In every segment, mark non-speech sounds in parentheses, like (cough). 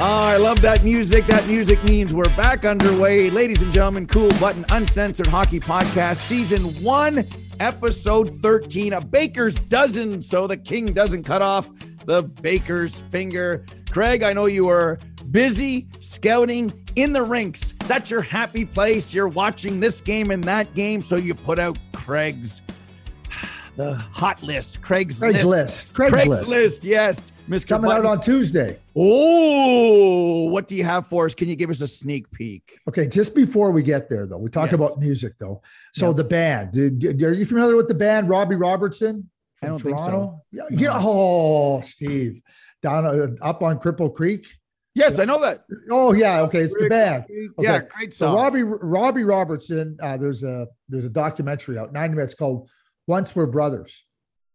Oh, I love that music. That music means we're back underway. Ladies and gentlemen, Cool Button Uncensored Hockey Podcast, Season 1, Episode 13, a baker's dozen, so the king doesn't cut off the baker's finger. Craig, I know you were busy scouting in the rinks. That's your happy place. You're watching this game and that game, so you put out Craig's the hot list. Craig's, Craig's list. Craig's, Craig's list. list. Yes, Mr. Coming Button. out on Tuesday. Oh, what do you have for us? Can you give us a sneak peek? Okay, just before we get there, though, we talk Yes. about music, though. So Yeah. the band, are you familiar with the band Robbie Robertson I from don't think so. Toronto? Yeah, yeah. Oh, Steve, down uh, up on Cripple Creek. Yes, I know that. Oh, yeah. Okay, it's the band. Yeah, Okay. great So. Robbie Robbie Robertson, uh, there's a there's a documentary out, 90 minutes called Once Were Brothers.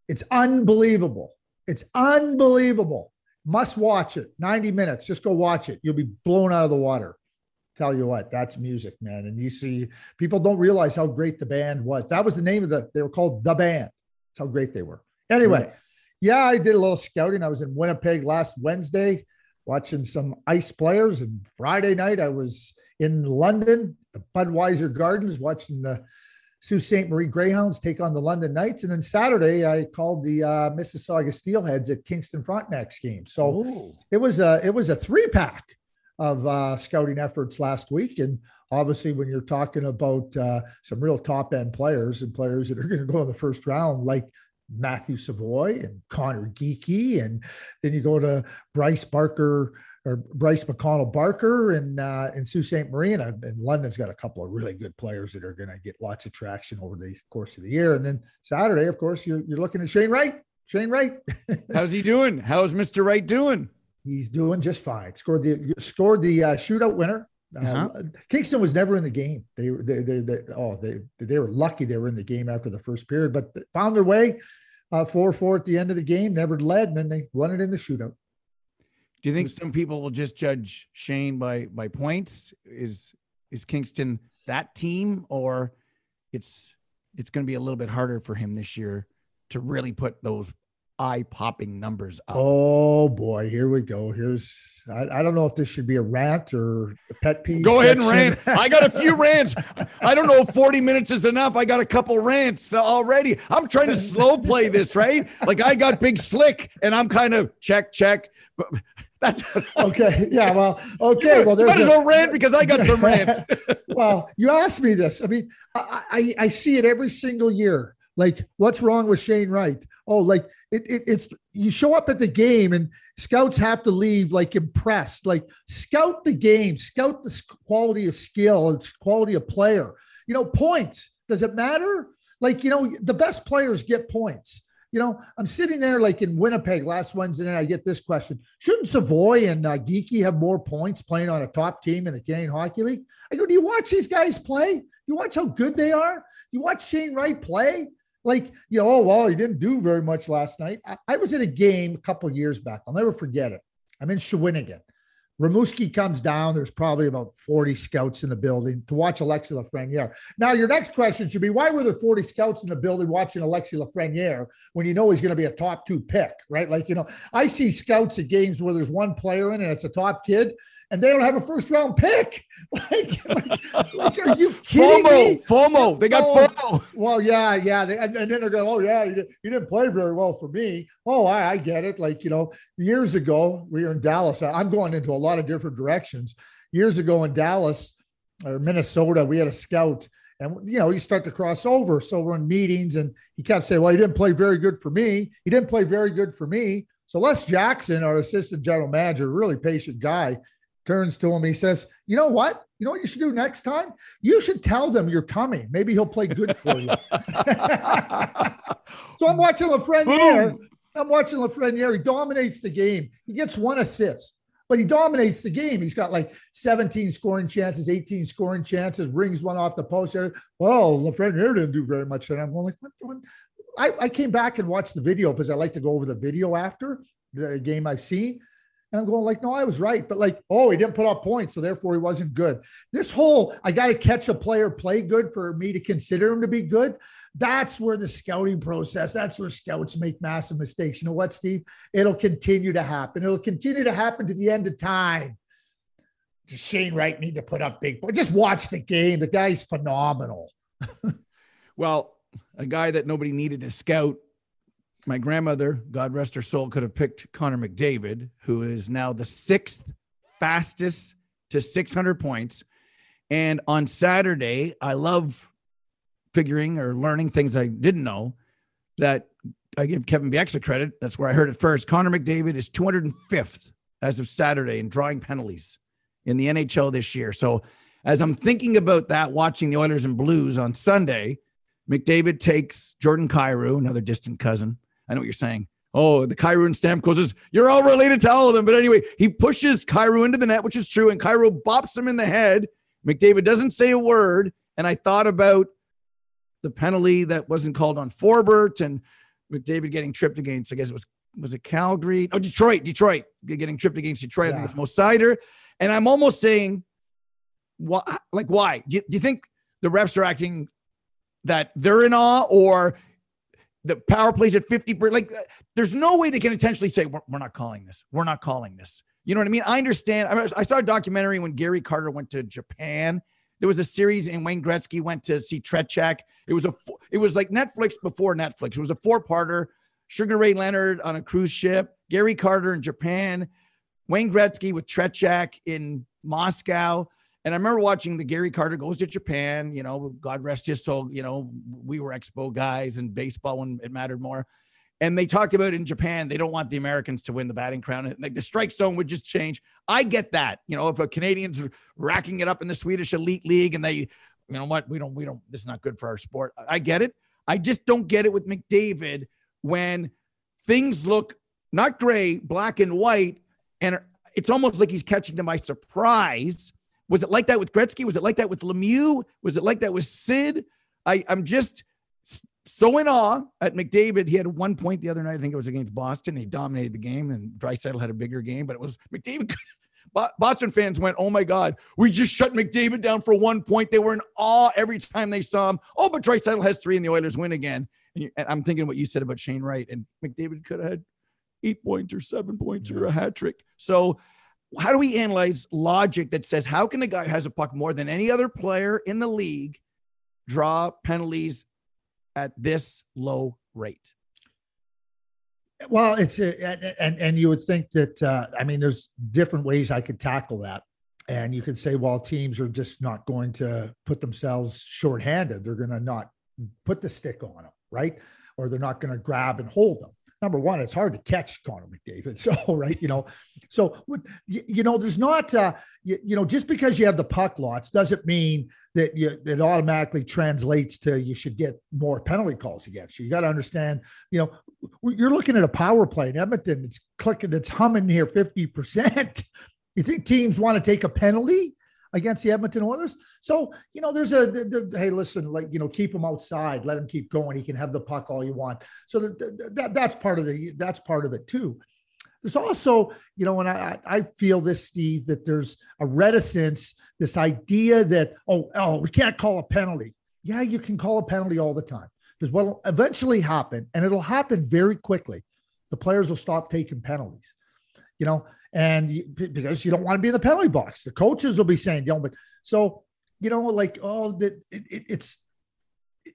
It's unbelievable. It's unbelievable. Must watch it. 90 minutes. Just go watch it. You'll be blown out of the water. Tell you what, that's music, man. And you see, people don't realize how great the band was. That was the name of the, they were called The Band. That's how great they were. Anyway, yeah, I did a little scouting. I was in Winnipeg last Wednesday watching some ice players. And Friday night, I was in London, the Budweiser Gardens, watching the Sault Ste. Marie Greyhounds take on the London Knights. And then Saturday, I called the uh, Mississauga Steelheads at Kingston Frontenacs game. So Oh, it was a it was a three pack of uh, scouting efforts last week, and obviously when you're talking about uh, some real top end players and players that are (laughs) going to go in the first round, like Matthew Savoie and Conor Geekie, and then you go to Bryce Barker or Bryce McConnell Barker and uh, in Sault Ste. Marie, and, uh, and London's got a couple of really good players that are going to get lots of traction over the course of the year. And then Saturday, of course, you're you're looking at Shane Wright. Shane Wright. (laughs) how's he doing? How's Mr. Wright doing? He's doing just fine. Scored the scored the uh, shootout winner. Uh, Uh-huh. Kingston was never in the game. They were they, they, they oh they they were lucky they were in the game after the first period, but found their way uh, four four at the end of the game. Never led, and then they won it in the shootout. Do you think some people will just judge Shane by by points? Is is Kingston that team, or it's it's going to be a little bit harder for him this year to really put those eye popping numbers up? Oh boy, here we go. Here's I, I don't know if this should be a rant or a pet peeve. Go ahead and rant. I got a few (laughs) rants. I don't know if 40 minutes is enough. I got a couple rants already. I'm trying to slow play this, right? Like I got big slick and I'm kind of check, check. That's (laughs) okay, yeah, well, okay, well, there's might as a- well rant because I got some (laughs) rants. (laughs) well, you asked me this. I mean, I, I I see it every single year. Like, what's wrong with Shane Wright? Oh, like it, it it's you show up at the game and scouts have to leave like impressed. Like, scout the game, scout the quality of skill, it's quality of player. You know, points. Does it matter? Like, you know, the best players get points. You know, I'm sitting there like in Winnipeg last Wednesday. I get this question: Shouldn't Savoie and uh, Geekie have more points playing on a top team in the Canadian Hockey League? I go, do you watch these guys play? Do you watch how good they are? Do You watch Shane Wright play? Like, you know, oh, well, he didn't do very much last night. I, I was at a game a couple years back. I'll never forget it. I'm in Shawinigan. Rimouski comes down. There's probably about 40 scouts in the building to watch Alexis Lafreniere. Now, your next question should be why were there 40 scouts in the building watching Alexis Lafreniere when you know he's going to be a top two pick, right? Like, you know, I see scouts at games where there's one player in and it's a top kid and they don't have a first round pick. Like, (laughs) like, like, are you (laughs) kidding me? FOMO, FOMO. They got Oh. FOMO. Well, yeah, yeah. They, and, and then they're going, oh, yeah, you, you didn't play very well for me. Oh, I, I get it. Like, you know, years ago, we were in Dallas. I- I'm going into a lot of different directions. Years ago in Dallas or Minnesota, we had a scout. And, you know, you start to cross over. So we're in meetings and he kept saying, well, he didn't play very good for me. He didn't play very good for me. So Les Jackson, our assistant general manager, really patient guy, turns to him. He says, you know what? You know what you should do next time? You should tell them you're coming. Maybe he'll play good for you. (laughs) so I'm watching Lafreniere. I'm watching Lafreniere. He dominates the game. He gets one assist, but he dominates the game. He's got like 17 scoring chances, 18 scoring chances, rings one off the post. Well, Lafreniere oh, didn't do very much. And I'm going like, what? what? I, I came back and watched the video because I like to go over the video after the game I've seen. And I'm going like, no, I was right. But like, oh, he didn't put up points. So therefore he wasn't good. This whole, I got to catch a player play good for me to consider him to be good. That's where the scouting process, that's where scouts make massive mistakes. You know what, Steve? It'll continue to happen. It'll continue to happen to the end of time. Does Shane Wright need to put up big points? Just watch the game. The guy's phenomenal. (laughs) well, a guy that nobody needed to scout my grandmother, God rest her soul, could have picked Connor McDavid, who is now the sixth fastest to 600 points. And on Saturday, I love figuring or learning things I didn't know that I give Kevin Bieksa credit. That's where I heard it first. Connor McDavid is 205th as of Saturday in drawing penalties in the NHL this year. So as I'm thinking about that, watching the Oilers and Blues on Sunday, McDavid takes Jordan Kyrou, another distant cousin, I know what you're saying. Oh, the Kyrou and Stamkos is you're all related to all of them. But anyway, he pushes Kyrou into the net, which is true, and Kyrou bops him in the head. McDavid doesn't say a word. And I thought about the penalty that wasn't called on Forbort and McDavid getting tripped against, I guess it was was it Calgary? Oh, Detroit, Detroit getting tripped against Detroit. Yeah. I think it was Mo Seider. And I'm almost saying, why, like, why? Do you, do you think the refs are acting that they're in awe or the power plays at 50 like there's no way they can intentionally say we're, we're, not calling this. We're not calling this. You know what i mean? I understand. I, mean, I saw a documentary when gary carter went to japan. There was a series and wayne gretzky went to see Tretiak. it was a it was like netflix before netflix. It was a four-parter. Sugar ray leonard on a cruise ship gary carter in japan wayne gretzky with Tretiak in moscow and I remember watching the Gary Carter goes to Japan, you know, God rest his soul, you know, we were expo guys and baseball when it mattered more. And they talked about in Japan, they don't want the Americans to win the batting crown. Like the strike zone would just change. I get that. You know, if a Canadians racking it up in the Swedish elite league and they, you know what, we don't, we don't, this is not good for our sport. I get it. I just don't get it with McDavid when things look not gray, black and white. And it's almost like he's catching them by surprise was it like that with Gretzky? Was it like that with Lemieux? Was it like that with Sid? I, I'm just so in awe at McDavid. He had one point the other night. I think it was against Boston. He dominated the game, and Draisaitl had a bigger game. But it was McDavid. Boston fans went, "Oh my God, we just shut McDavid down for one point." They were in awe every time they saw him. Oh, but Draisaitl has three, and the Oilers win again. And, you, and I'm thinking what you said about Shane Wright, and McDavid could have had eight points or seven points yeah. or a hat trick. So how do we analyze logic that says how can a guy who has a puck more than any other player in the league draw penalties at this low rate? Well, it's a, and and you would think that uh, I mean, there's different ways I could tackle that, and you could say, well, teams are just not going to put themselves shorthanded; they're going to not put the stick on them, right? Or they're not going to grab and hold them number one, it's hard to catch Connor McDavid. (laughs) So, right, you know, so you, know, there's not, uh, you, you, know, just because you have the puck lots doesn't mean that you it automatically translates to you should get more penalty calls against you. You got to understand, you know, you're looking at a power play in Edmonton. It's clicking, it's humming here 50%. (laughs) You think teams want to take a penalty? Against the Edmonton Oilers. So, you know, there's a, the, the, hey, listen, like, you know, keep him outside, let him keep going. He can have the puck all you want. So the, that, that's part of the, that's part of it too. There's also, you know, and I, I feel this, Steve, that there's a reticence, this idea that, oh, oh, we can't call a penalty. Yeah, you can call a penalty all the time. Because what'll eventually happen, and it'll happen very quickly, the players will stop taking penalties. You know, and because you don't want to be in the penalty box, the coaches will be saying, "You know," but so you know, like oh, that it, it, it's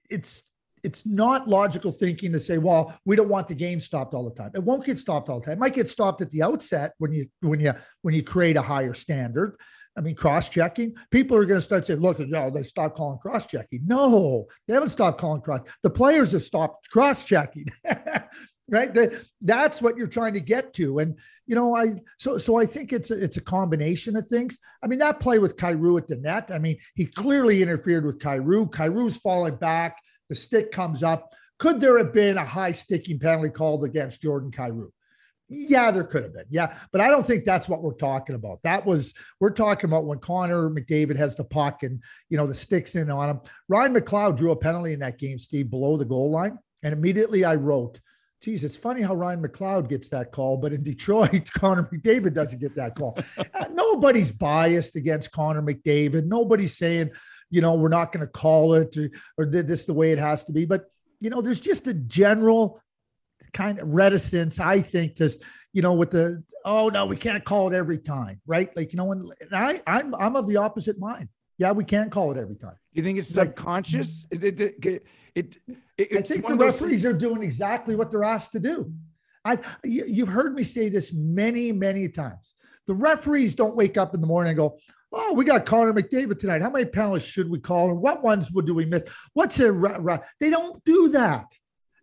it's it's not logical thinking to say, well, we don't want the game stopped all the time. It won't get stopped all the time. It might get stopped at the outset when you when you when you create a higher standard. I mean, cross-checking. People are going to start saying, look, know, they stopped calling cross-checking. No, they haven't stopped calling cross. The players have stopped cross-checking. (laughs) right? The, that's what you're trying to get to. And you know i so so i think it's a, it's a combination of things. I mean that play with Kyrou at the net i mean he clearly interfered with Kyrou. Kyrou's falling back. The stick comes up. Could there have been a high sticking penalty called against jordan Kyrou? Yeah there could have been. Yeah but i don't think that's what we're talking about. That was we're talking about when connor mcdavid has the puck and you know the sticks in on him. Ryan mcleod drew a penalty in that game steve below the goal line. And immediately i wrote geez, it's funny how Ryan McLeod gets that call, but in (laughs) Detroit, Connor McDavid doesn't get that call. uh, nobody's biased against Connor McDavid. Nobody's saying, you know, we're not going to call it or, or this the way it has to be. But, you know, there's just a general kind of reticence, I think, to, you know, with the, oh, no, we can't call it every time, right? Like, you know, and, and I, I'm, I'm of the opposite mind. Yeah, we can't call it every time. You think it's subconscious? It, it, it, it, it I think the referees are doing exactly what they're asked to do. I, you've heard me say this many, many times. The referees don't wake up in the morning and go, "Oh, we got Connor McDavid tonight. How many penalties should we call? And what ones would do we miss? What's it?" They don't do that.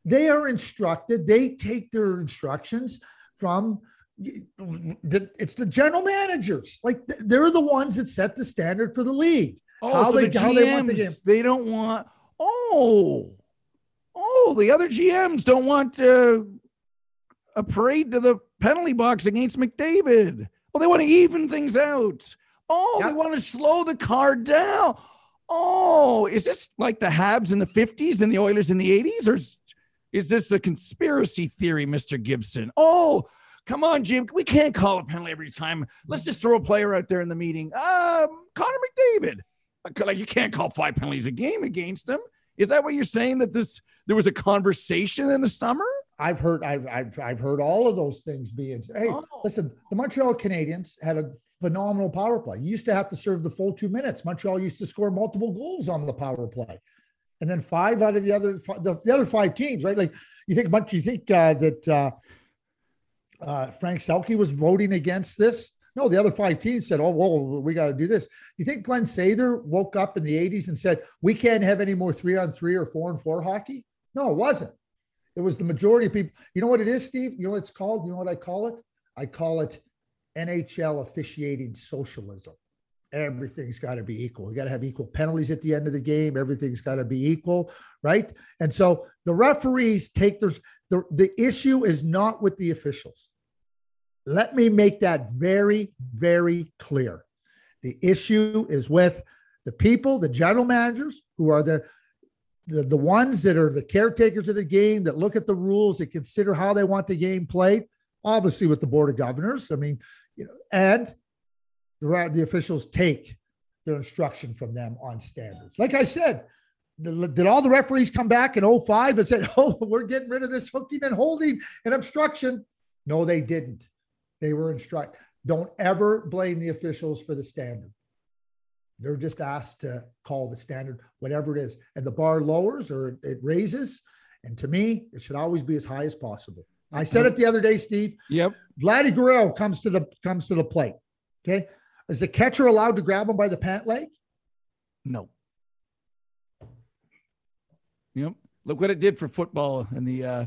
They are instructed. They take their instructions from it's the general managers. Like they're the ones that set the standard for the league. Oh, how so they, the GMs, they want the game. They don't want. Oh, oh, the other GMs don't want uh, a parade to the penalty box against McDavid. Well, they want to even things out. Oh, yep. they want to slow the card down. Oh, is this like the Habs in the 50s and the Oilers in the 80s? Or is, is this a conspiracy theory, Mr. Gibson? Oh, come on, Jim. We can't call a penalty every time. Let's just throw a player out there in the meeting. Um, Connor McDavid. Like you can't call five penalties a game against him. Is that what you're saying? That this there was a conversation in the summer? I've heard I've I've, I've heard all of those things being. Hey, oh. listen, the Montreal Canadiens had a phenomenal power play. You used to have to serve the full two minutes. Montreal used to score multiple goals on the power play, and then five out of the other the, the other five teams, right? Like you think much. You think uh, that uh, uh, Frank Selke was voting against this? No, the other five teams said, "Oh, well, we got to do this." You think Glenn Sather woke up in the '80s and said, "We can't have any more three on three or four on four hockey"? No, it wasn't. It was the majority of people. You know what it is, Steve? You know what it's called? You know what I call it? I call it NHL officiating socialism. Everything's got to be equal. You got to have equal penalties at the end of the game. Everything's got to be equal, right? And so the referees take their the, the issue is not with the officials. Let me make that very, very clear. The issue is with the people, the general managers, who are the, the, the ones that are the caretakers of the game, that look at the rules, that consider how they want the game played, obviously with the board of governors. I mean, you know, and the, the officials take their instruction from them on standards. Like I said, did all the referees come back in 05 and said, (laughs) oh, we're getting rid of this hooking and holding and obstruction? No, they didn't. They were instructed. Don't ever blame the officials for the standard. They're just asked to call the standard, whatever it is. And the bar lowers or it raises. And to me, it should always be as high as possible. I said it the other day, Steve. Yep. Vladdy Guerrero comes to the comes to the plate. Okay. Is the catcher allowed to grab him by the pant leg? No. Yep. Look what it did for football in the uh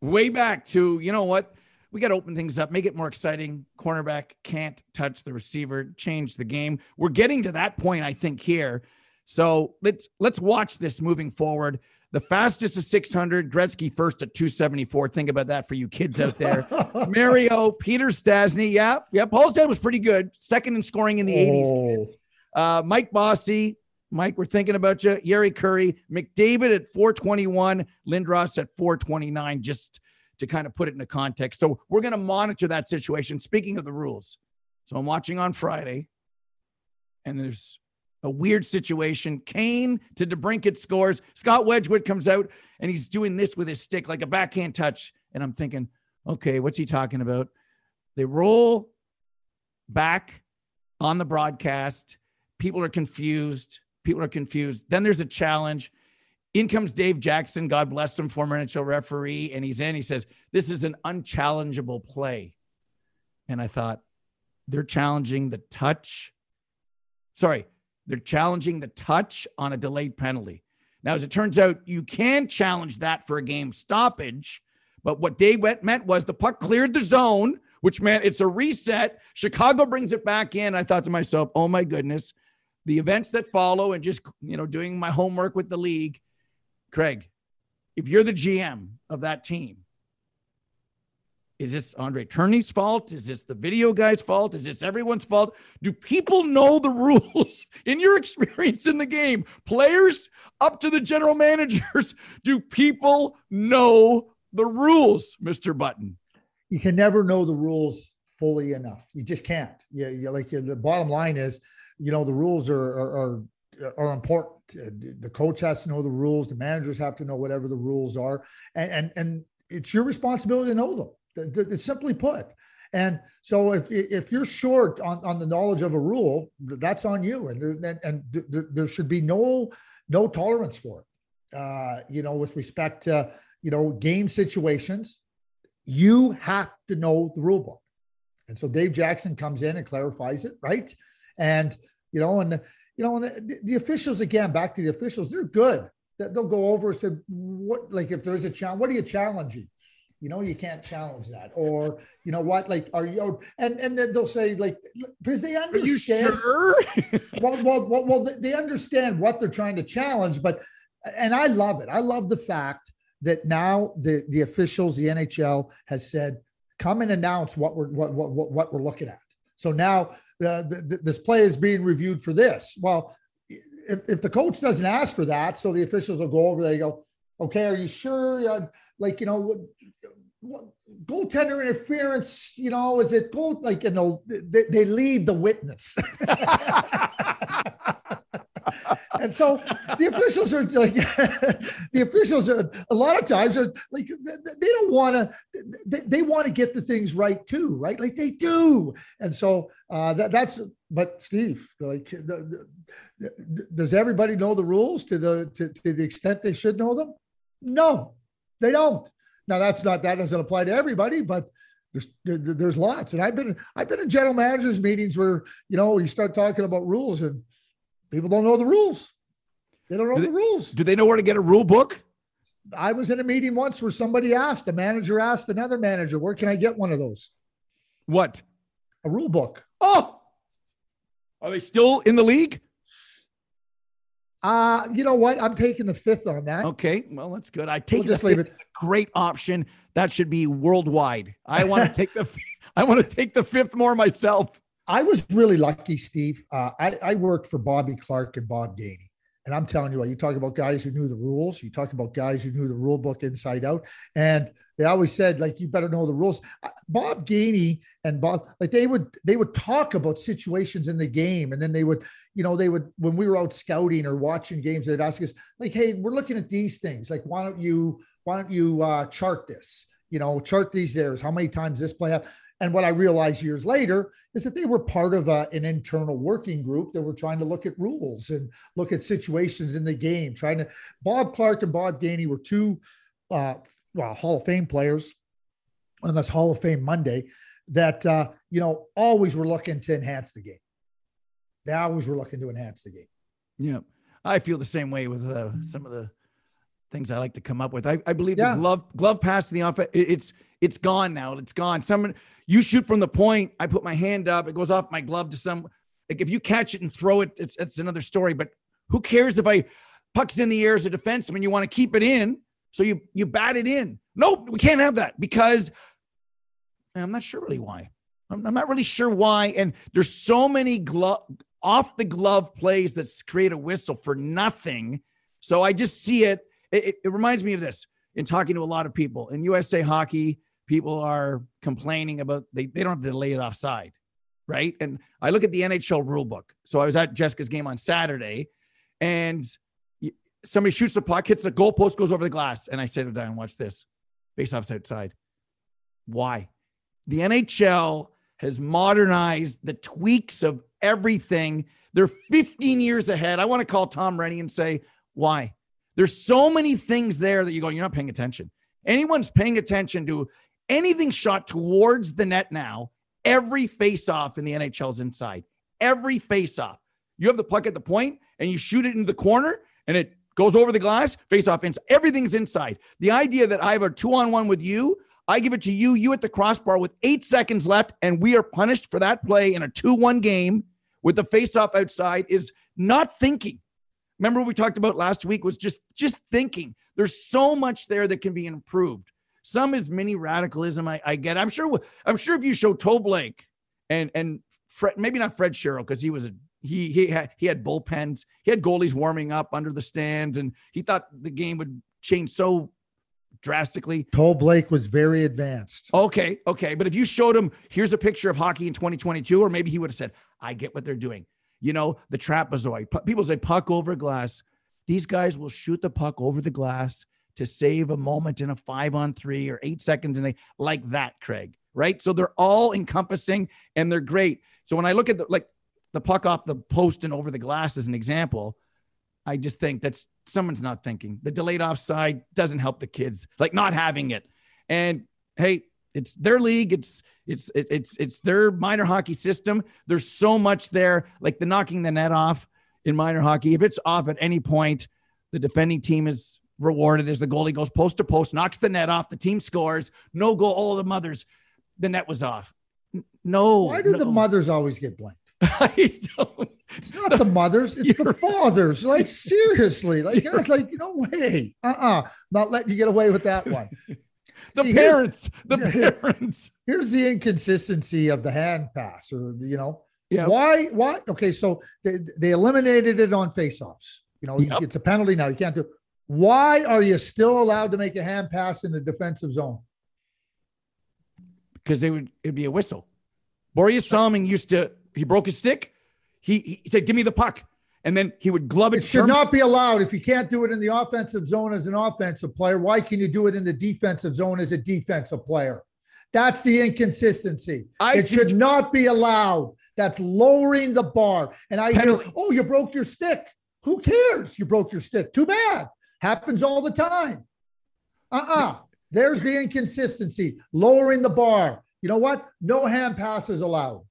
way back to, you know what? we got to open things up, make it more exciting. Cornerback can't touch the receiver, change the game. We're getting to that point, I think, here. So let's let's watch this moving forward. The fastest is 600. Gretzky first at 274. Think about that for you kids out there. (laughs) Mario, Peter Stastny. Yeah, yeah. Paul's dad was pretty good. Second in scoring in the oh. 80s. Uh, Mike Bossy. Mike, we're thinking about you. Jari Kurri. McDavid at 421. Lindros at 429. Just to kind of put it into context. So we're going to monitor that situation. Speaking of the rules, so I'm watching on Friday, and there's a weird situation. Kane to DeBrincat scores. Scott Wedgewood comes out and he's doing this with his stick like a backhand touch. And I'm thinking, okay, what's he talking about? They roll back on the broadcast. People are confused. People are confused. Then there's a challenge. In comes Dave Jackson, God bless him, former NHL referee, and he's in. He says, This is an unchallengeable play. And I thought, they're challenging the touch. Sorry, they're challenging the touch on a delayed penalty. Now, as it turns out, you can challenge that for a game stoppage. But what Dave meant was the puck cleared the zone, which meant it's a reset. Chicago brings it back in. I thought to myself, oh my goodness, the events that follow and just, you know, doing my homework with the league Craig, if you're the GM of that team, is this Andre Tourigny's fault? Is this the video guy's fault? Is this everyone's fault? Do people know the (laughs) rules in your experience in the game? Players up to the general (laughs) managers, do people know the rules, Mr. Button? You can never know the rules fully enough. You just can't. Yeah, you, like the bottom line is, you know, the rules are are, are are important. The coach has to know the rules. The managers have to know whatever the rules are, and and, and it's your responsibility to know them. It's simply put. And so if if you're short on, on the knowledge of a rule, that's on you, and there, and, and there should be no no tolerance for it. Uh, you know, with respect to you know game situations, you have to know the rule book. And so Dave Jackson comes in and clarifies it, right? And you know, and you know, and the, the officials again, back to the officials, they're good. They'll go over and say, what, like if there's a challenge, what are you challenging? You know, you can't challenge that. Or, you know what, like, are you, and, and then they'll say, like, because they understand. Sure? (laughs) well, well, well, well, they understand what they're trying to challenge. But, and I love it. I love the fact that now the, the officials, the NHL has said, come and announce what we're, what, what, what we're looking at. So now uh, the, the, this play is being reviewed for this. Well, if, if the coach doesn't ask for that, so the officials will go over there, go, okay, are you sure? Like, you know, what, what, goaltender interference, you know, is it goal? Like, you know, they, they lead the witness. (laughs) and so the officials are like (laughs) the officials are a lot of times are like they don't want to they, they want to get the things right too right like they do and so uh that, that's but steve like the, the, does everybody know the rules to the to, to the extent they should know them no they don't now that's not that doesn't apply to everybody but there's there's lots and i've been i've been in general managers meetings where you know you start talking about rules and People don't know the rules. They don't know do they, the rules. Do they know where to get a rule book? I was in a meeting once where somebody asked, a manager asked another manager, where can I get one of those? What? A rule book. Oh, are they still in the league? Uh, you know what? I'm taking the fifth on that. Okay. Well, that's good. I take we'll just leave it. Great option. That should be worldwide. I want to (laughs) take the I want to take the fifth more myself. I was really lucky, Steve. Uh, I, I, worked for Bobby Clarke and Bob Gainey. And I'm telling you what, you talk about guys who knew the rules, you talk about guys who knew the rule book inside out. And they always said, like, you better know the rules. Bob Gainey and Bob, like they would, they would talk about situations in the game. And then they would, you know, they would, when we were out scouting or watching games, they'd ask us, like, hey, we're looking at these things. Like, why don't you, why don't you uh, chart this? You know, chart these errors. How many times this play happened? And what I realized years later is that they were part of a, an internal working group that were trying to look at rules and look at situations in the game. Trying to Bob Clarke and Bob Gainey were two uh, well, Hall of Fame players on this Hall of Fame Monday that uh, you know always were looking to enhance the game. They always were looking to enhance the game. Yeah, I feel the same way with uh, some of the things I like to come up with. I, I believe yeah. the glove glove pass in the offense. It's it's gone now. It's gone. Someone you shoot from the point. I put my hand up. It goes off my glove to some. Like if you catch it and throw it, it's it's another story. But who cares if I pucks in the air as a defenseman? You want to keep it in, so you you bat it in. Nope, we can't have that because I'm not sure really why. I'm, I'm not really sure why. And there's so many glove off the glove plays that create a whistle for nothing. So I just see it. It, it, it reminds me of this in talking to a lot of people in USA hockey people are complaining about they, they don't have to lay it offside, right? And I look at the NHL rule book. So I was at Jessica's game on Saturday and somebody shoots the puck, hits the goalpost, goes over the glass. And I sit down and watch this. Face offs outside. Why? The NHL has modernized the tweaks of everything. They're 15 years ahead. I want to call Tom Rennie and say, why? There's so many things there that you go, you're not paying attention. Anyone's paying attention to anything shot towards the net now, every face-off in the NHL's inside. Every face-off. You have the puck at the point and you shoot it into the corner and it goes over the glass, face-off inside. Everything's inside. The idea that I have a two-on-one with you, I give it to you, you at the crossbar with eight seconds left, and we are punished for that play in a 2-1 game with the face-off outside is not thinking. Remember what we talked about last week was just just thinking. There's so much there that can be improved. Some is mini radicalism. I, I get. I'm sure. I'm sure if you show Toe Blake and and Fred, maybe not Fred Shero because he was a he he had he had bullpens. He had goalies warming up under the stands, and he thought the game would change so drastically. Toe Blake was very advanced. Okay, okay. But if you showed him, here's a picture of hockey in 2022, or maybe he would have said, I get what they're doing. You know, the trapezoid. People say puck over glass. These guys will shoot the puck over the glass to save a moment in a five on three or eight seconds and they like that, Craig. Right. So they're all encompassing and they're great. So when I look at the like the puck off the post and over the glass as an example, I just think that's someone's not thinking. The delayed offside doesn't help the kids, like not having it. And hey, it's their league. It's it's it's it's their minor hockey system. There's so much there, like the knocking the net off in minor hockey. If it's off at any point, the defending team is rewarded as the goalie goes post to post, knocks the net off, the team scores, no goal. All the mothers, the net was off. No. Why do no. the mothers always get blamed? (laughs) I don't. It's not the mothers, it's the fathers. Like (laughs) seriously, like like no way. Uh-uh. Not letting you get away with that one. (laughs) the See, parents, the parents. Here's the inconsistency of the hand pass, or you know, yeah. Why? Why? Okay, so they, they eliminated it on faceoffs. You know, Yep. it's a penalty now. You can't do. It. Why are you still allowed to make a hand pass in the defensive zone? because they would it'd be a whistle. Borje Salming used to he broke his stick. He, he said, "Give me the puck," and then he would glove it. It should not be allowed. If you can't do it in the offensive zone as an offensive player, why can you do it in the defensive zone as a defensive player? That's the inconsistency. I it should not be allowed. That's lowering the bar. And I Penalty. hear, oh, you broke your stick. Who cares? You broke your stick. Too bad. Happens all the time. Uh-uh. There's the inconsistency. Lowering the bar. You know what? No hand passes allowed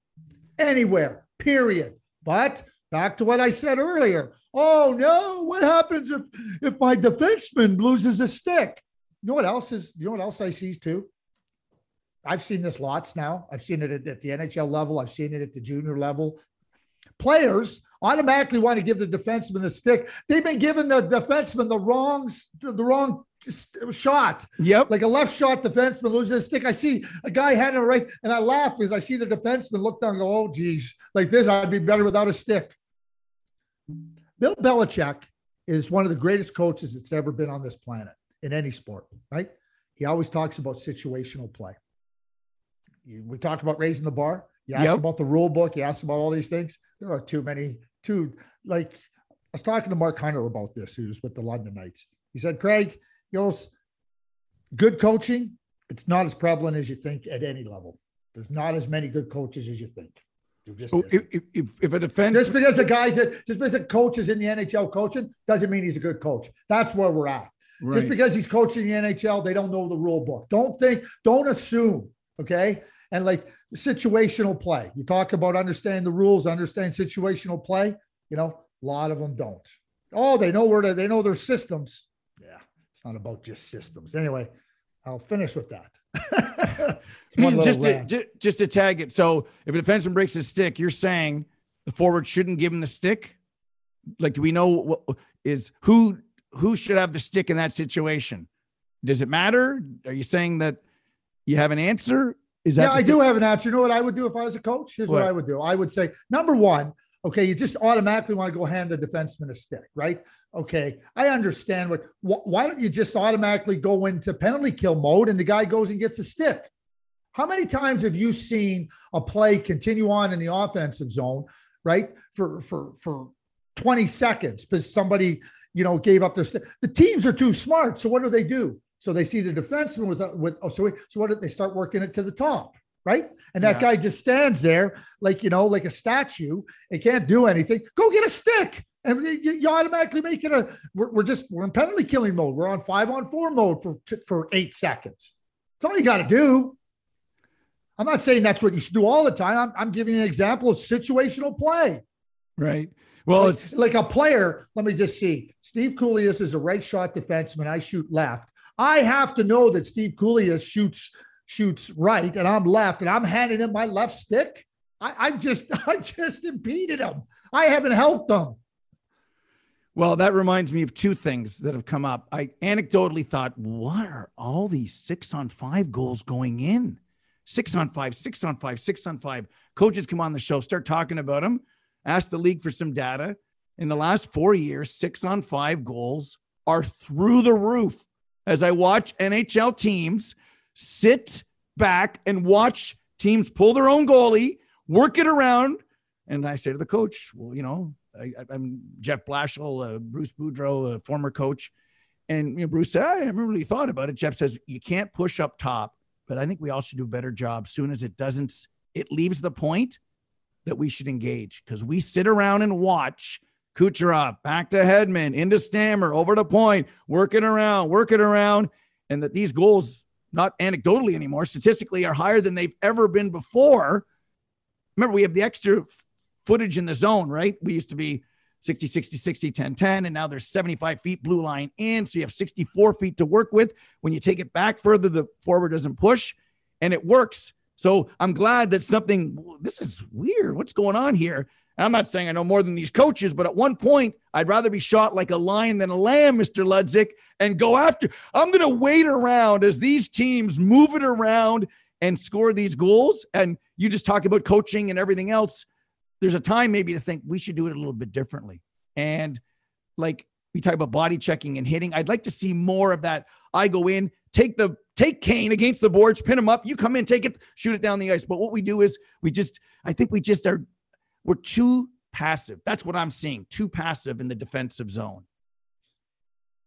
anywhere. Period. But back to what I said earlier. Oh no, what happens if if my defenseman loses a stick? You know what else is you know what else I see too? I've seen this lots now. I've seen it at, at the NHL level. I've seen it at the junior level. Players automatically want to give the defenseman the stick. They've been giving the defenseman the wrong the wrong shot. Yep. Like a left shot defenseman loses a stick. I see a guy handing it right, and I laugh because I see the defenseman look down and go, "Oh, geez, like this, I'd be better without a stick." Bill Belichick is one of the greatest coaches that's ever been on this planet in any sport. Right? He always talks about situational play. We talked about raising the bar. You asked Yep. about the rule book. You asked about all these things. There are too many. Too like I was talking to Mark Hunter about this, who's with the London Knights. He said, Craig, he goes, good coaching, it's not as prevalent as you think at any level. There's not as many good coaches as you think. Just So if, if, if a defense, Just because the guys that just because a coach is in the NHL coaching doesn't mean he's a good coach. That's where we're at. Just because he's coaching the NHL, they don't know the rule book. Don't think, don't assume. Okay. And like situational play, you talk about understanding the rules, understand situational play. You know, a lot of them don't. Oh, they know where to, they know their systems. Yeah. It's not about just systems. Anyway, I'll finish with that. (laughs) It's one (laughs) little just to, just to tag it. So if a defenseman breaks his stick, you're saying the forward shouldn't give him the stick. Like, do we know what is who who should have the stick in that situation? Does it matter? Are you saying that you have an answer? Is that yeah, I do have an answer. You know what I would do if I was a coach? Here's what, What? I would do. I would say, number one, okay, you just automatically want to go hand the defenseman a stick, right? Okay, I understand what. wh- Why don't you just automatically go into penalty kill mode and the guy goes and gets a stick? How many times have you seen a play continue on in the offensive zone, right? For for for 20 seconds because somebody, you know, gave up their stick. The teams are too smart. So what do they do? So they see the defenseman with a- with oh, so we- so what did they start working it to the top, right? And that Yeah. guy just stands there like you know, like a statue and can't do anything. Go get a stick. And you, you automatically make it a. We're, we're just we're in penalty killing mode. We're on five on four mode for for eight seconds. That's all you got to do. I'm not saying that's what you should do all the time. I'm, I'm giving an example of situational play. right? Well, like, it's like a player. Let me just see. Steve Kouleas is a right shot defenseman. I shoot left. I have to know that Steve Kouleas shoots shoots right, and I'm left, and I'm handing him my left stick. I, I just (laughs) I just impeded him. I haven't helped him. Well, that reminds me of two things that have come up. I anecdotally thought, what are all these six on five goals going in? Six on five, six on five, six on five. Coaches come on the show, start talking about them, ask the league for some data. In the last four years, six on five goals are through the roof. As I watch NHL teams sit back and watch teams pull their own goalie, work it around. And I say to the coach, well, you know, I, am Jeff Blashill, uh, Bruce Boudreau, a former coach. And you know, Bruce said, I haven't really thought about it. Jeff says, you can't push up top, but I think we all should do a better job. Soon as it doesn't, it leaves the point that we should engage because we sit around and watch Kucherov back to Hedman into Stammer over to point, working around, working around, and that these goals, not anecdotally anymore, statistically are higher than they've ever been before. Remember, we have the extra footage in the zone, right? We used to be 60, 60, 60, 10, 10, and now there's 75 feet blue line in. So you have 64 feet to work with. When you take it back further, the forward doesn't push and it works. So I'm glad that something, this is weird. What's going on here? And I'm not saying I know more than these coaches, but at one point, I'd rather be shot like a lion than a lamb, Mr. Ludzik, and go after. I'm going to wait around as these teams move it around and score these goals. And you just talk about coaching and everything else. There's a time maybe to think we should do it a little bit differently. And like we talk about body checking and hitting, I'd like to see more of that. I go in, take the take Kane against the boards, pin him up. You come in, take it, shoot it down the ice. But what we do is we just, I think we just are, we're too passive. That's what I'm seeing. Too passive in the defensive zone.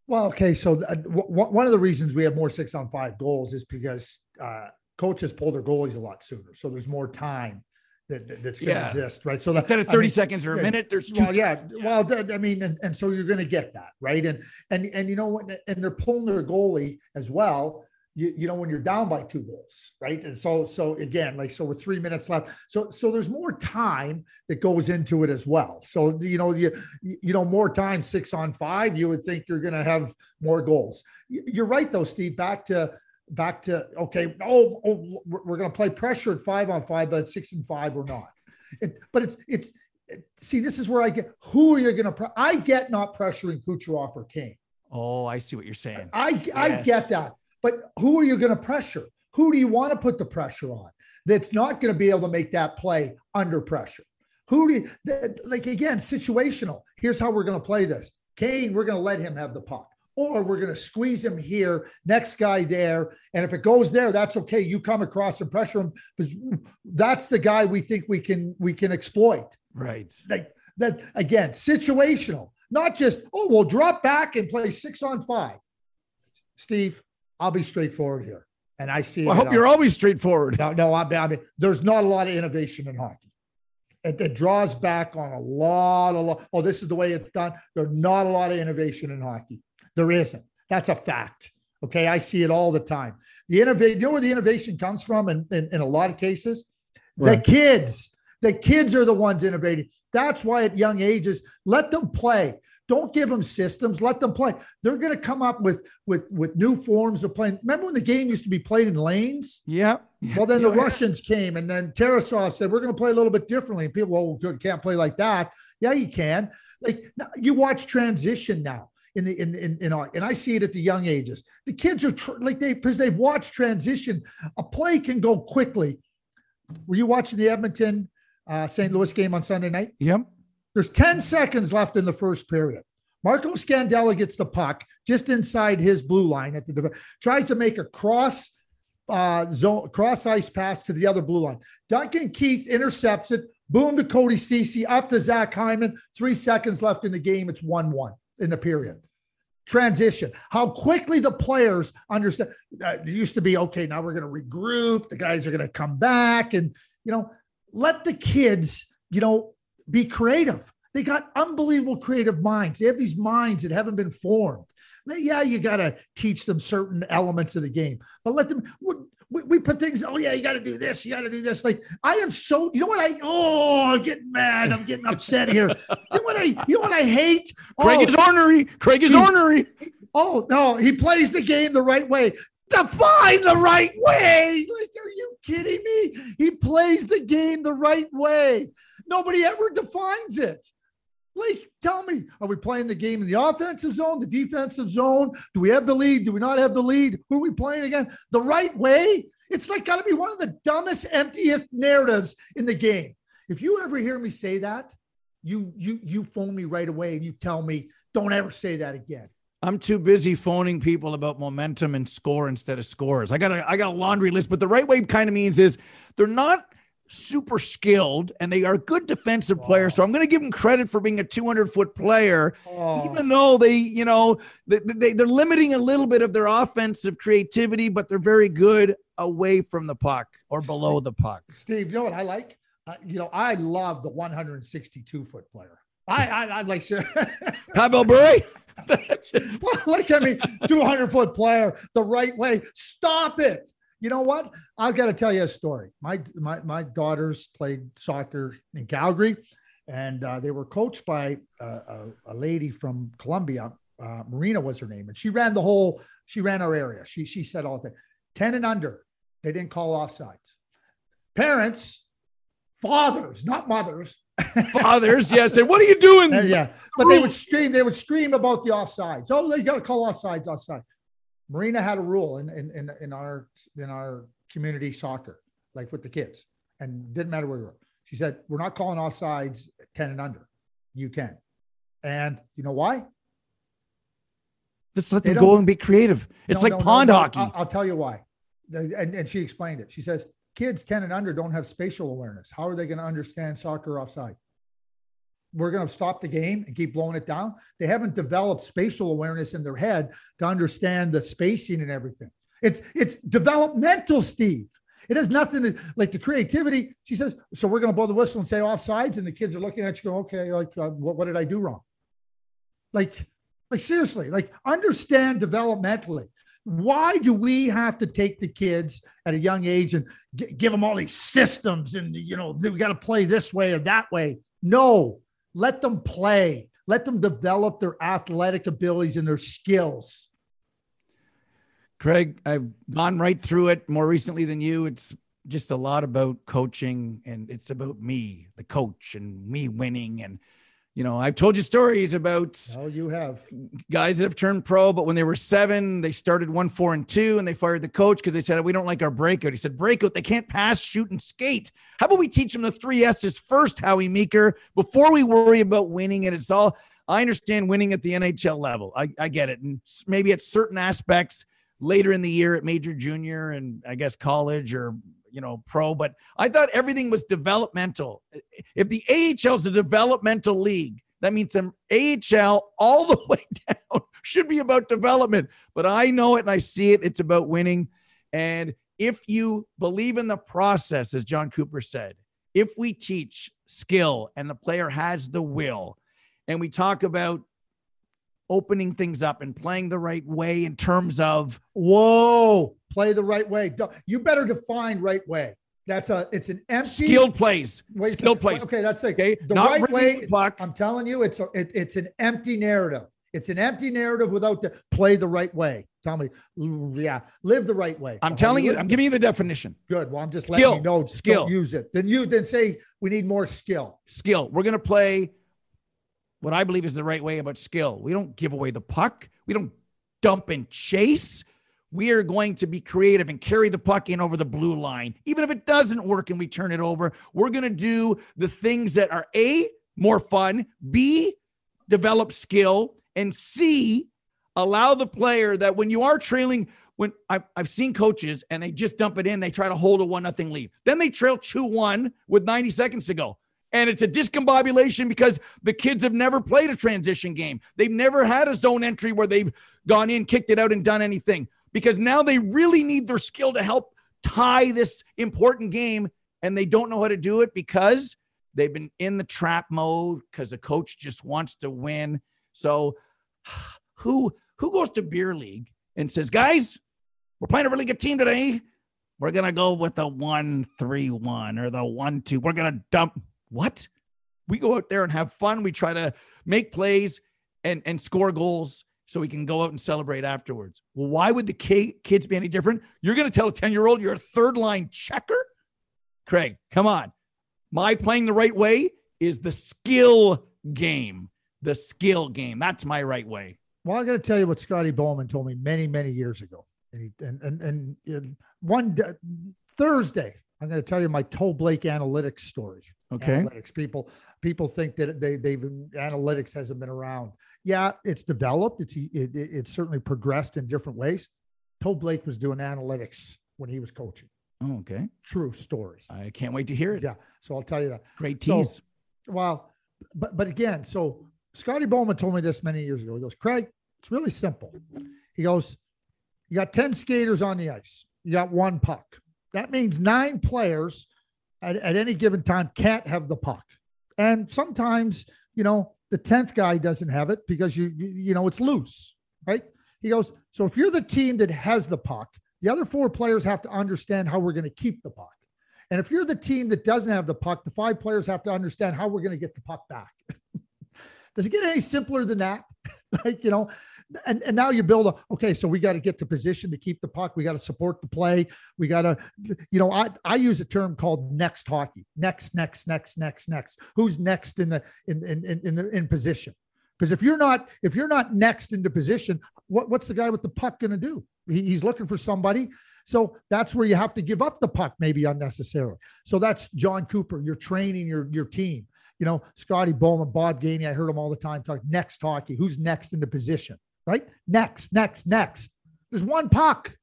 Well, okay. So uh, w- one of the reasons we have more six on five goals is because uh, coaches pull their goalies a lot sooner. So there's more time that, that's going to yeah. exist, right? So instead of 30 I mean, seconds or a minute, there's two. Well, yeah. Well, I mean, and, and so you're going to get that, right? And and and you know what? And they're pulling their goalie as well you, you know when you're down by two goals right and so so again like so with three minutes left so so there's more time that goes into it as well so you know you you know more time six on five you would think you're going to have more goals you're right though steve back to back to okay oh, oh we're going to play pressure at five on five but six and five we're not it, but it's it's see this is where i get who are you going to pre- i get not pressuring kucherov or kane Oh, I see what you're saying. I yes. I get that. But who are you going to pressure? Who do you want to put the pressure on that's not going to be able to make that play under pressure? Who do you, that, like, again, situational. Here's how we're going to play this Kane, we're going to let him have the puck. Or we're going to squeeze him here, next guy there. And if it goes there, that's okay. You come across and pressure him because that's the guy we think we can we can exploit. Right. Like that again, situational, not just, oh, we'll drop back and play six on five. Steve, I'll be straightforward here. And I see. Well, I hope you're always straightforward. No, no, I, I mean, there's not a lot of innovation in hockey. It, it, draws back on a lot, a lot. Oh, this is the way it's done. There's not a lot of innovation in hockey. There isn't. That's a fact. Okay, I see it all the time. The innovate. You know where the innovation comes from? In in, in a lot of cases, right. the kids. The kids are the ones innovating. That's why at young ages, let them play. Don't give them systems. Let them play. They're going to come up with with with new forms of playing. Remember when the game used to be played in lanes? Yeah. Well, then the (laughs) Russians came, and then Tarasov said, "We're going to play a little bit differently." And people, well, can't play like that. Yeah, you can. Like you watch transition now in the in in, in and I see it at the young ages. The kids are tr- like they because they've watched transition. A play can go quickly. Were you watching the Edmonton uh, St. Louis game on Sunday night? Yep. There's 10 seconds left in the first period. Marco Scandella gets the puck just inside his blue line at the tries to make a cross uh, zone cross ice pass to the other blue line. Duncan Keith intercepts it. Boom to Cody Ceci, up to Zach Hyman. Three seconds left in the game. It's 1 1 in the period. Transition. How quickly the players understand. Uh, it used to be okay, now we're going to regroup. The guys are going to come back. And, you know, let the kids, you know, be creative. They got unbelievable creative minds. They have these minds that haven't been formed. Yeah, you got to teach them certain elements of the game, but let them. We, we put things. Oh yeah, you got to do this. You got to do this. Like I am so. You know what I? Oh, I'm getting mad. I'm getting upset here. You know what I? You know what I hate? Craig oh, is ornery. Craig is he, ornery. Oh no, he plays the game the right way define the right way. Like, are you kidding me? He plays the game the right way. Nobody ever defines it. Like, tell me, are we playing the game in the offensive zone, the defensive zone? Do we have the lead? Do we not have the lead? Who are we playing again? The right way? It's like got to be one of the dumbest, emptiest narratives in the game. If you ever hear me say that, you you you phone me right away and you tell me, don't ever say that again. I'm too busy phoning people about momentum and score instead of scores. I got a I got a laundry list, but the right way kind of means is they're not super skilled and they are good defensive oh. players. So I'm going to give them credit for being a 200 foot player, oh. even though they, you know, they, they, they're limiting a little bit of their offensive creativity, but they're very good away from the puck or below Steve, the puck. Steve, you know what I like? Uh, you know, I love the 162 foot player. I, I, I like (laughs) Pavel Bure. (laughs) well, like I mean, 200 foot player the right way. Stop it you know what? I've got to tell you a story. My my my daughters played soccer in Calgary, and uh, they were coached by a, a, lady from Colombia. Uh, Marina was her name, and she ran the whole. She ran our area. She she said all the things. Ten and under, they didn't call offsides. Parents, fathers, not mothers. (laughs) fathers, yes. And what are you doing? yeah, but they would scream. They would scream about the offsides. Oh, they got to call offsides, offside. Marina had a rule in, in, in, in our in our community soccer, like with the kids, and didn't matter where you were. She said, We're not calling offsides 10 and under, U10. And you know why? Just let them go and be creative. It's no, like no, pond no, hockey. I'll, I'll, tell you why. And, and she explained it. She says, Kids 10 and under don't have spatial awareness. How are they going to understand soccer offside? we're going to stop the game and keep blowing it down. They haven't developed spatial awareness in their head to understand the spacing and everything. It's it's developmental, Steve. It has nothing to like the creativity. She says, so we're going to blow the whistle and say offsides, and the kids are looking at you, going, okay, like uh, what, what did I do wrong? Like, like seriously, like understand developmentally. Why do we have to take the kids at a young age and g- give them all these systems and you know we got to play this way or that way? No, let them play. Let them develop their athletic abilities and their skills. Craig, I've gone right through it more recently than you. It's just a lot about coaching and it's about me, the coach, and me winning and you know, I've told you stories about oh, you have guys that have turned pro, but when they were seven, they started one, four, and two, and they fired the coach because they said we don't like our breakout. He said breakout, they can't pass, shoot, and skate. How about we teach them the three S's first, Howie Meeker, before we worry about winning? And it's all I understand winning at the NHL level. I, I get it, and maybe at certain aspects later in the year at major, junior, and I guess college or you know, pro, but I thought everything was developmental. If the AHL is a developmental league, that means some AHL all the (laughs) way down should be about development. But I know it and I see it. It's about winning. And if you believe in the process, as Jon Cooper said, if we teach skill and the player has the will, and we talk about opening things up and playing the right way in terms of whoa, play the right way. You better define right way. That's a it's an empty skilled plays. Wait, skilled plays. Okay, that's the okay. The Not right way. The I'm telling you, it's a, it, it's an empty narrative. It's an empty narrative without the play the right way. Tell me, yeah, live the right way. I'm telling you, I'm giving you the definition. Good. Well, I'm just letting skill. you know. Skill. use it. Then you then say we need more skill. Skill. We're gonna play what I believe is the right way about skill. We don't give away the puck. We don't dump and chase. We are going to be creative and carry the puck in over the blue line. Even if it doesn't work and we turn it over, we're going to do the things that are A, more fun, B, develop skill, and C, allow the player that when you are trailing, when I've, I've seen coaches and they just dump it in, they try to hold a one nothing lead. Then they trail 2 1 with 90 seconds to go and it's a discombobulation because the kids have never played a transition game. They've never had a zone entry where they've gone in, kicked it out, and done anything because now they really need their skill to help tie this important game, and they don't know how to do it because they've been in the trap mode because the coach just wants to win. So, (sighs) who who goes to beer league and says, "Guys, we're playing a really good team today. We're gonna go with the one three one or the one two. We're gonna dump." What? We go out there and have fun. We try to make plays and, and score goals so we can go out and celebrate afterwards. Well, why would the kids be any different? You're going to tell a 10 year old you're a third line checker? Craig, come on. My playing the right way is the skill game. The skill game. That's my right way. Well, I got to tell you what Scotty Bowman told me many, many years ago. And, he, and, and, and, one day, Thursday, I'm going to tell you my Toe Blake analytics story. Okay. Analytics people people think that they they've analytics hasn't been around. Yeah, it's developed. It's it, it, it's certainly progressed in different ways. Toe Blake was doing analytics when he was coaching. Oh, okay. True story. I can't wait to hear it. Yeah. So I'll tell you that. Great tease. So, well, but but again, so Scotty Bowman told me this many years ago. He goes, Craig, it's really simple. He goes, you got 10 skaters on the ice. You got one puck. That means nine players at, at any given time can't have the puck. And sometimes, you know, the 10th guy doesn't have it because you, you, you know, it's loose, right? He goes, so if you're the team that has the puck, the other four players have to understand how we're going to keep the puck. And if you're the team that doesn't have the puck, the five players have to understand how we're going to get the puck back. (laughs) Does it get any simpler than that? (laughs) like, you know, and, and now you build a, okay, so we got to get the position to keep the puck. We got to support the play. We got to, you know, I, I use a term called next hockey, next, next, next, next, next. Who's next in the, in, in, in, the, in position? Because if you're not, if you're not next into position, what, what's the guy with the puck going to do? He, he's looking for somebody. So that's where you have to give up the puck, maybe unnecessarily. So that's Jon Cooper. You're training your, your team you know, Scotty Bowman, Bob Gainey, I heard them all the time talk next hockey. Who's next in the position? Right? Next, next, next. There's one puck.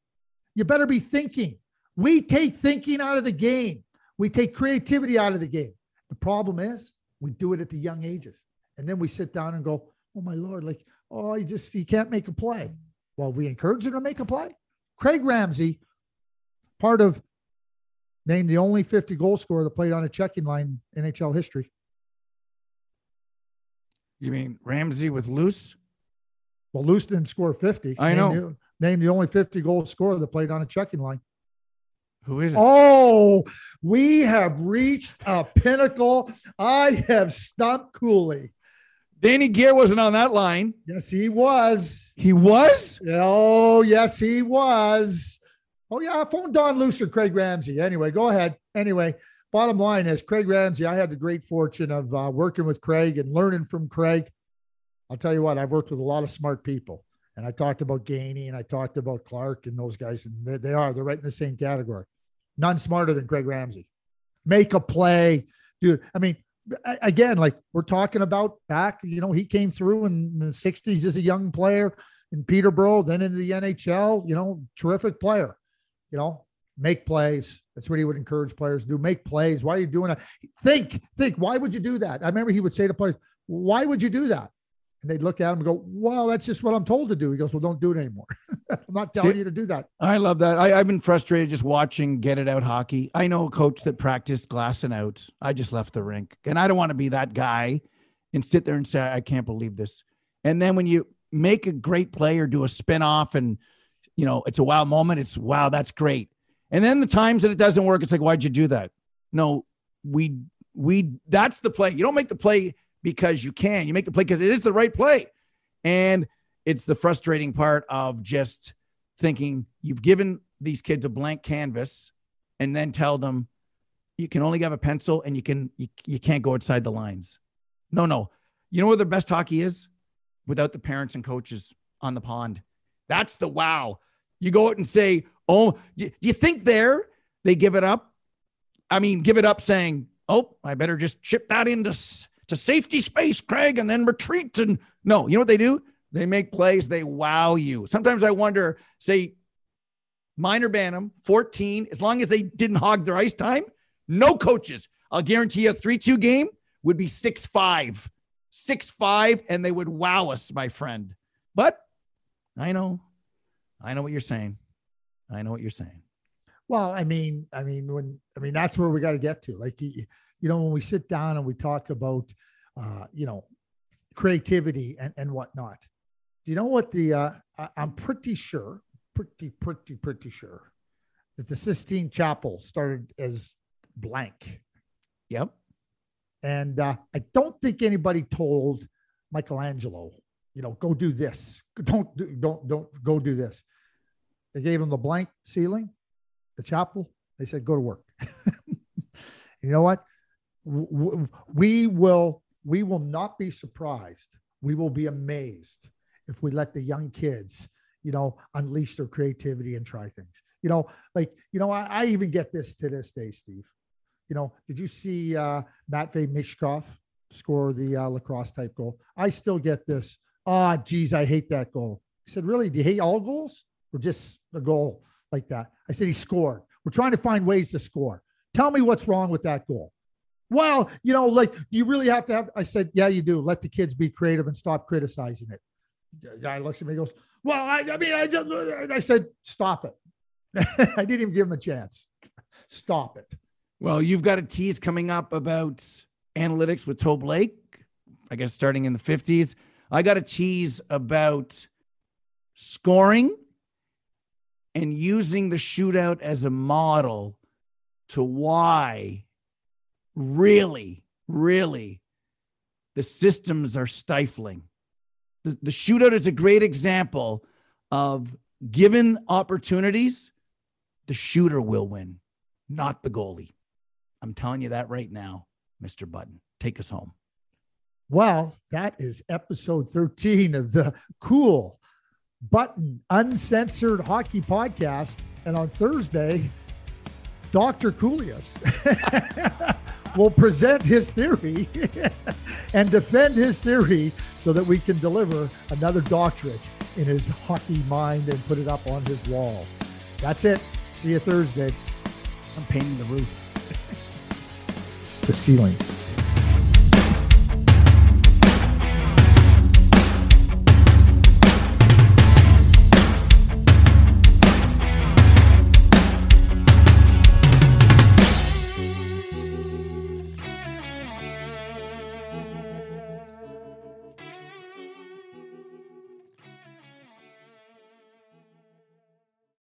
You better be thinking. We take thinking out of the game. We take creativity out of the game. The problem is we do it at the young ages. And then we sit down and go, oh my Lord, like, oh, you just you can't make a play. Well, we encourage him to make a play. Craig Ramsay, part of named the only 50 goal scorer that played on a checking line in NHL history. You mean Ramsay with Luce? Well, Luce didn't score 50. I know. Name the, name the only 50 goal scorer that played on a checking line. Who is it? Oh, we have reached a pinnacle. I have stumped Cooley. Danny Gare wasn't on that line. Yes, he was. He was? Oh, yes, he was. Oh, yeah. I phoned Don Luce or Craig Ramsay. Anyway, go ahead. Anyway, bottom line is Craig Ramsay. I had the great fortune of uh, working with Craig and learning from Craig. I'll tell you what, I've worked with a lot of smart people. And I talked about Gainey and I talked about Clarke and those guys, and they, they are, they're right in the same category. None smarter than Craig Ramsay. Make a play, dude. I mean, again, like we're talking about back, you know, he came through in the 60s as a young player in Peterborough, then into the NHL, you know, terrific player, you know, make plays. That's what he would encourage players to do. Make plays. Why are you doing that? Think, think. Why would you do that? I remember he would say to players, "Why would you do that?" And they'd look at him and go, "Well, that's just what I'm told to do." He goes, "Well, don't do it anymore. (laughs) I'm not telling See, you to do that." I love that. I, have been frustrated just watching get it out hockey. I know a coach that practiced glassing out. I just left the rink, and I don't want to be that guy and sit there and say, "I can't believe this." And then when you make a great play or do a spin off and you know it's a wow moment, it's wow, that's great and then the times that it doesn't work, it's like, why'd you do that? No, we we that's the play. You don't make the play because you can. You make the play because it is the right play. And it's the frustrating part of just thinking you've given these kids a blank canvas and then tell them you can only have a pencil and you can you, you can't go outside the lines. No, no. You know where the best hockey is? Without the parents and coaches on the pond. That's the wow. You go out and say, Oh, do, you think there they give it up? I mean, give it up saying, oh, I better just ship that into to safety space, Craig, and then retreat. And no, you know what they do? They make plays, they wow you. Sometimes I wonder, say, minor Bantam, 14, as long as they didn't hog their ice time, no coaches. I'll guarantee you a 3 2 game would be 6 5. 6 5, and they would wow us, my friend. But I know, I know what you're saying. I know what you're saying. Well, I mean, I mean, when I mean that's where we got to get to. Like, you, you know, when we sit down and we talk about, uh, you know, creativity and and whatnot. Do you know what the? Uh, I, I'm pretty sure, pretty, pretty, pretty sure that the Sistine Chapel started as blank. Yep. And uh, I don't think anybody told Michelangelo, you know, go do this. Don't don't don't go do this. They gave him the blank ceiling, the chapel. They said, go to work. (laughs) you know what? We will, we will not be surprised. We will be amazed if we let the young kids you know, unleash their creativity and try things. You know, like, you know, I, I even get this to this day, Steve. You know, did you see uh, Matvey Michkov score the uh, lacrosse type goal? I still get this. Ah, oh, geez, I hate that goal. He said, really? Do you hate all goals or just a goal like that? I said, he scored. We're trying to find ways to score. Tell me what's wrong with that goal. Well, you know, like you really have to have. I said, yeah, you do. Let the kids be creative and stop criticizing it. Guy looks at me, goes, well, I, I mean, I just, I said, stop it. (laughs) I didn't even give him a chance. Stop it. Well, you've got a tease coming up about analytics with Toe Blake, I guess starting in the 50s. I got a tease about scoring and using the shootout as a model to why really, really the systems are stifling. The, the shootout is a great example of given opportunities, the shooter will win, not the goalie. I'm telling you that right now, Mr. Button. Take us home. Well, that is episode 13 of the cool button uncensored hockey podcast. And on Thursday, Dr. Coolius (laughs) will present his theory (laughs) and defend his theory so that we can deliver another doctorate in his hockey mind and put it up on his wall. That's it. See you Thursday. I'm painting the roof. (laughs) the ceiling.